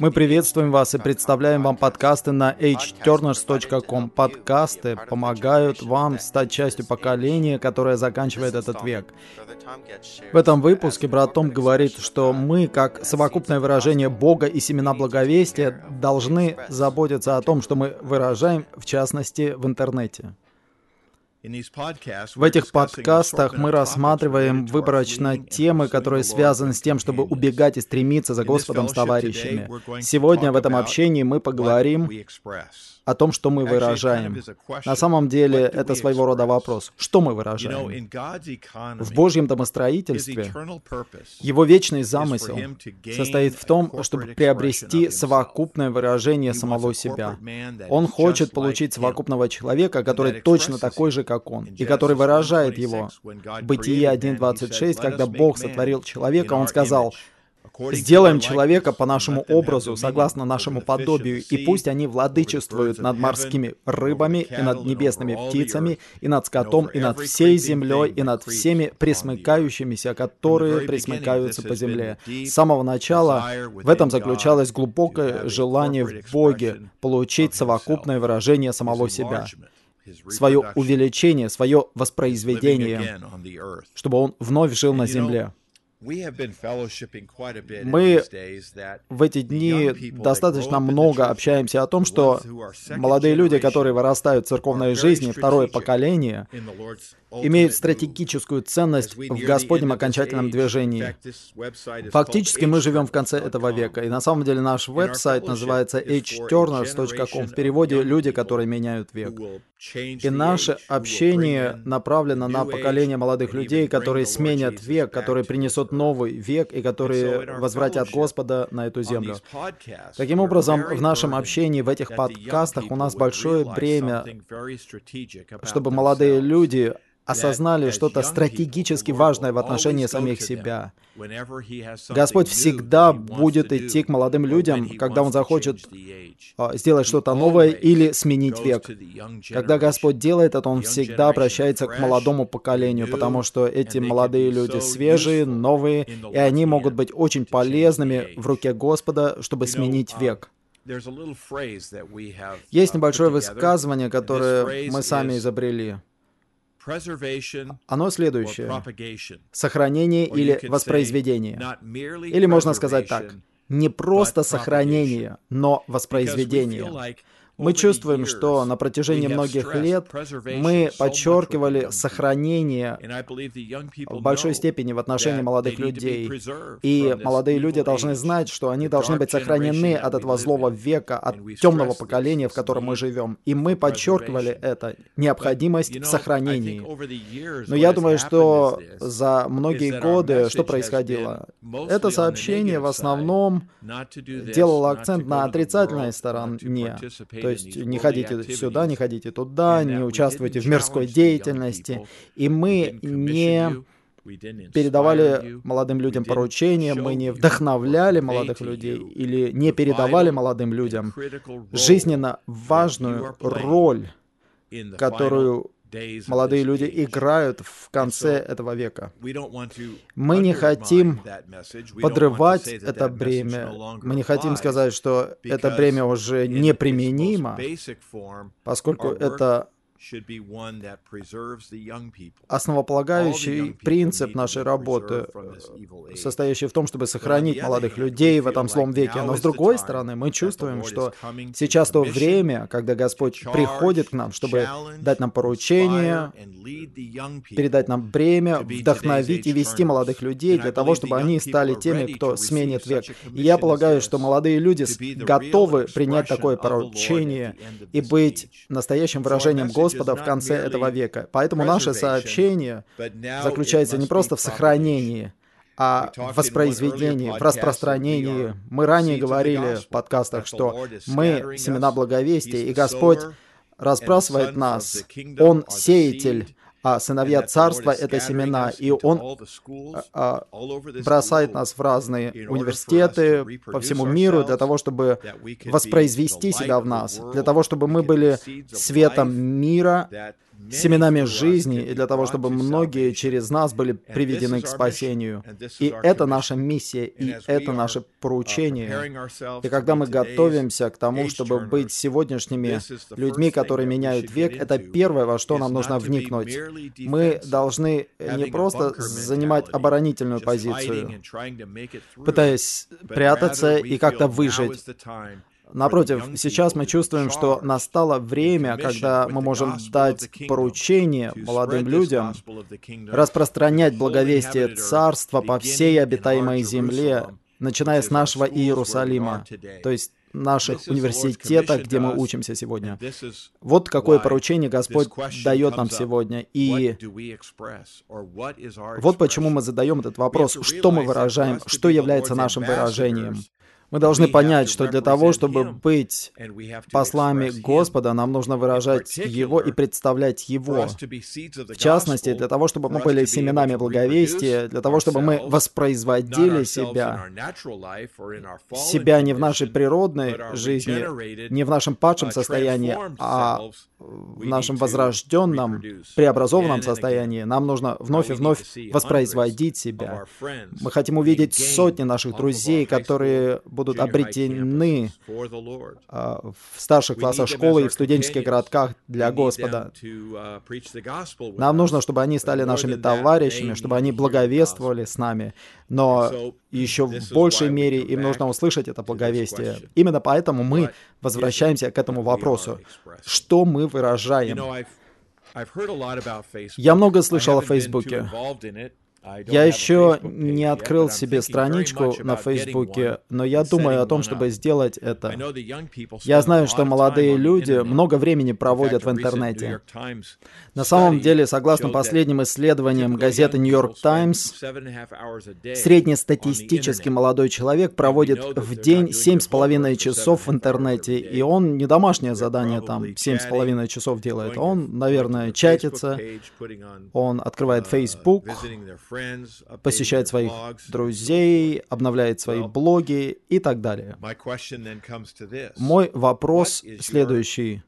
Мы приветствуем вас и представляем вам подкасты на hturners.com. Подкасты помогают вам стать частью поколения, которое заканчивает этот век. В этом выпуске брат Том говорит, что мы, как совокупное выражение Бога и семена благовестия, должны заботиться о том, что мы выражаем, в частности, в интернете. В этих подкастах мы рассматриваем выборочно темы, которые связаны с тем, чтобы убегать и стремиться за Господом с товарищами. Сегодня в этом общении мы поговорим о том, что мы выражаем. На самом деле, это своего рода вопрос. Что мы выражаем? В Божьем домостроительстве его вечный замысел состоит в том, чтобы приобрести совокупное выражение самого себя. Он хочет получить совокупного человека, который точно такой же, как он, и который выражает его. Бытие 1.26, когда Бог сотворил человека, он сказал, Сделаем человека по нашему образу, согласно нашему подобию, и пусть они владычествуют над морскими рыбами, и над небесными птицами, и над скотом, и над всей землей, и над всеми присмыкающимися, которые присмыкаются по земле. С самого начала в этом заключалось глубокое желание в Боге получить совокупное выражение самого себя свое увеличение, свое воспроизведение, чтобы он вновь жил на земле. Мы в эти дни достаточно много общаемся о том, что молодые люди, которые вырастают в церковной жизни, второе поколение, имеют стратегическую ценность в Господнем окончательном движении. Фактически мы живем в конце этого века, и на самом деле наш веб-сайт называется hturners.com, в переводе «Люди, которые меняют век». И наше общение направлено на поколение молодых людей, которые сменят век, которые принесут новый век и которые возвратят Господа на эту землю. Таким образом, в нашем общении, в этих подкастах у нас большое бремя, чтобы молодые люди осознали что-то стратегически важное в отношении самих себя. Господь всегда будет идти к молодым людям, когда Он захочет а, сделать что-то новое или сменить век. Когда Господь делает это, Он всегда обращается к молодому поколению, потому что эти молодые люди свежие, новые, и они могут быть очень полезными в руке Господа, чтобы сменить век. Есть небольшое высказывание, которое мы сами изобрели. Оно следующее. Сохранение или воспроизведение. Или можно сказать так. Не просто сохранение, но воспроизведение. Мы чувствуем, что на протяжении многих лет мы подчеркивали сохранение в большой степени в отношении молодых людей. И молодые люди должны знать, что они должны быть сохранены от этого злого века, от темного поколения, в котором мы живем. И мы подчеркивали это, необходимость в сохранении. Но я думаю, что за многие годы что происходило? Это сообщение в основном делало акцент на отрицательной стороне. То есть не ходите сюда, не ходите туда, не участвуйте в мирской деятельности. И мы не передавали молодым людям поручения, мы не вдохновляли молодых людей или не передавали молодым людям жизненно важную роль, которую молодые люди играют в конце этого века. Мы не хотим подрывать это бремя. Мы не хотим сказать, что это бремя уже неприменимо, поскольку это Основополагающий принцип нашей работы, состоящий в том, чтобы сохранить молодых людей в этом злом веке. Но с другой стороны, мы чувствуем, что сейчас то время, когда Господь приходит к нам, чтобы дать нам поручение, передать нам бремя, вдохновить и вести молодых людей для того, чтобы они стали теми, кто сменит век. И я полагаю, что молодые люди готовы принять такое поручение и быть настоящим выражением Господа Господа в конце этого века. Поэтому наше сообщение заключается не просто в сохранении, а в воспроизведении, в распространении. Мы ранее говорили в подкастах, что мы семена благовестия, и Господь разбрасывает нас. Он сеятель, а сыновья царства — это семена, и он а, бросает нас в разные университеты по всему миру для того, чтобы воспроизвести себя в нас, для того, чтобы мы были светом мира, семенами жизни и для того, чтобы многие через нас были приведены к спасению. И это наша миссия, и это наше поручение. И когда мы готовимся к тому, чтобы быть сегодняшними людьми, которые меняют век, это первое, во что нам нужно вникнуть. Мы должны не просто занимать оборонительную позицию, пытаясь прятаться и как-то выжить. Напротив, сейчас мы чувствуем, что настало время, когда мы можем дать поручение молодым людям распространять благовестие Царства по всей обитаемой земле, начиная с нашего Иерусалима, то есть наших университетах, где мы учимся сегодня. Вот какое поручение Господь дает нам сегодня. И вот почему мы задаем этот вопрос, что мы выражаем, что является нашим выражением. Мы должны понять, что для того, чтобы быть послами Господа, нам нужно выражать Его и представлять Его. В частности, для того, чтобы мы были семенами благовестия, для того, чтобы мы воспроизводили себя, себя не в нашей природной жизни, не в нашем падшем состоянии, а в нашем возрожденном, преобразованном состоянии. Нам нужно вновь и вновь воспроизводить себя. Мы хотим увидеть сотни наших друзей, которые будут обретены а, в старших классах школы и в студенческих городках для Господа. Нам нужно, чтобы они стали нашими товарищами, чтобы они благовествовали с нами. Но еще в большей мере им нужно услышать это благовестие. Именно поэтому мы возвращаемся к этому вопросу. Что мы выражаем? Я много слышал о Фейсбуке. Я еще не открыл себе страничку на Фейсбуке, но я думаю о том, чтобы сделать это. Я знаю, что молодые люди много времени проводят в интернете. На самом деле, согласно последним исследованиям газеты New York Times, среднестатистический молодой человек проводит в день 7,5 часов в интернете, и он не домашнее задание там 7,5 часов делает. Он, наверное, чатится, он открывает Facebook, посещает своих друзей, обновляет свои блоги и так далее. Мой вопрос следующий.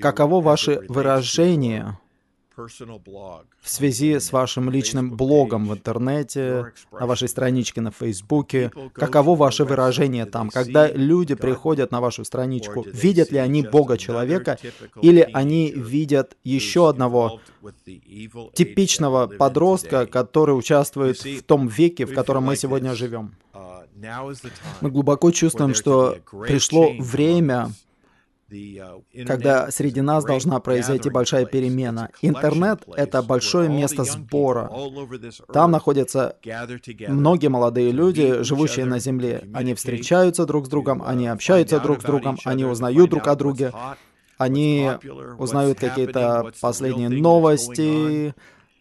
Каково ваше выражение в связи с вашим личным блогом в интернете, на вашей страничке на Фейсбуке, каково ваше выражение там, когда люди приходят на вашу страничку, видят ли они Бога человека, или они видят еще одного типичного подростка, который участвует в том веке, в котором мы сегодня живем. Мы глубоко чувствуем, что пришло время Uh, когда среди нас должна произойти большая перемена. Интернет — это большое место сбора. Там находятся многие молодые люди, живущие на Земле. Они встречаются друг с другом, uh, они общаются друг с другом, они узнают друг о друге, они узнают какие-то последние новости,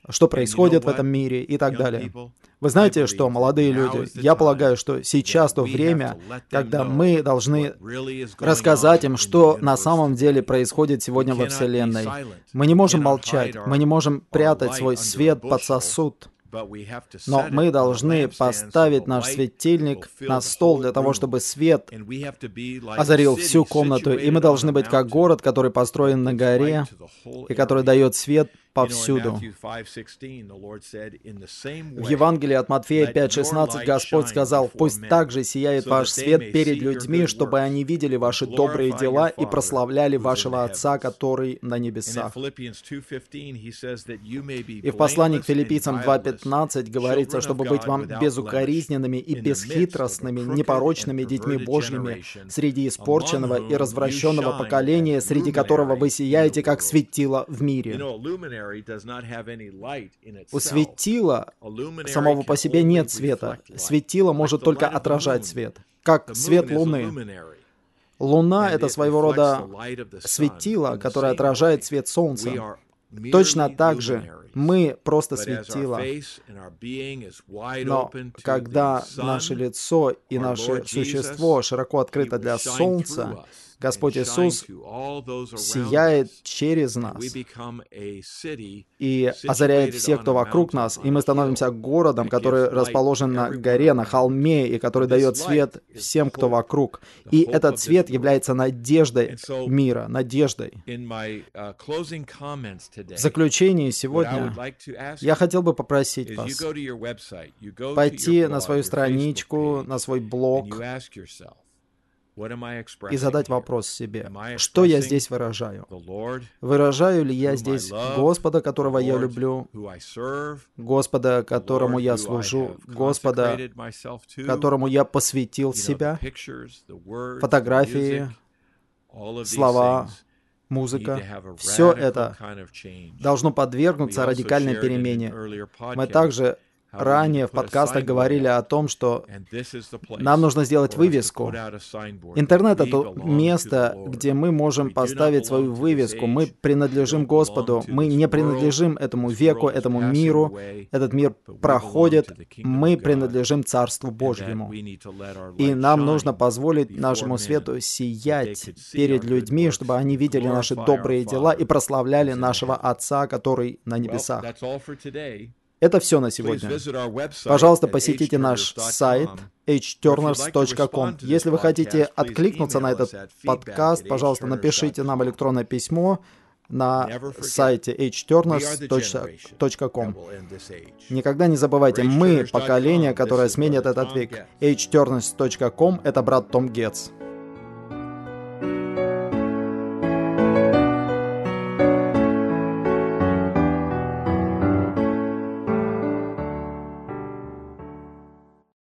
что происходит в этом мире и так далее. Вы знаете, что, молодые люди, я полагаю, что сейчас то время, когда мы должны рассказать им, что на самом деле происходит сегодня во Вселенной. Мы не можем молчать, мы не можем прятать свой свет под сосуд. Но мы должны поставить наш светильник на стол для того, чтобы свет озарил всю комнату. И мы должны быть как город, который построен на горе и который дает свет повсюду. В Евангелии от Матфея 5.16 Господь сказал, «Пусть также сияет ваш свет перед людьми, чтобы они видели ваши добрые дела и прославляли вашего Отца, который на небесах». И в послании к филиппийцам 2.15 говорится, чтобы быть вам безукоризненными и бесхитростными, непорочными детьми Божьими среди испорченного и развращенного поколения, среди которого вы сияете, как светило в мире. У светила самого по себе нет света. Светило может только отражать свет, как свет Луны. Луна — это своего рода светило, которое отражает свет Солнца. Точно так же мы просто светило. Но когда наше лицо и наше существо широко открыто для Солнца, Господь Иисус сияет через нас и озаряет всех, кто вокруг нас, и мы становимся городом, который расположен на горе, на холме, и который дает свет всем, кто вокруг. И этот свет является надеждой мира, надеждой. Uh, В заключении сегодня я хотел бы попросить вас пойти на свою страничку, на свой блог, и задать вопрос себе, что я здесь выражаю? Выражаю ли я здесь Господа, которого я люблю, Господа, которому я служу, Господа, которому я посвятил себя, фотографии, слова, музыка, все это должно подвергнуться радикальной перемене. Мы также ранее в подкастах говорили о том, что нам нужно сделать вывеску. Интернет — это место, где мы можем поставить свою вывеску. Мы принадлежим Господу, мы не принадлежим этому веку, этому миру. Этот мир проходит, мы принадлежим Царству Божьему. И нам нужно позволить нашему свету сиять перед людьми, чтобы они видели наши добрые дела и прославляли нашего Отца, который на небесах. Это все на сегодня. Пожалуйста, посетите наш сайт hturners.com. Если вы хотите откликнуться на этот подкаст, пожалуйста, напишите нам электронное письмо на сайте hturners.com. Никогда не забывайте, мы поколение, которое сменит этот век. hturners.com — это брат Том Гетц.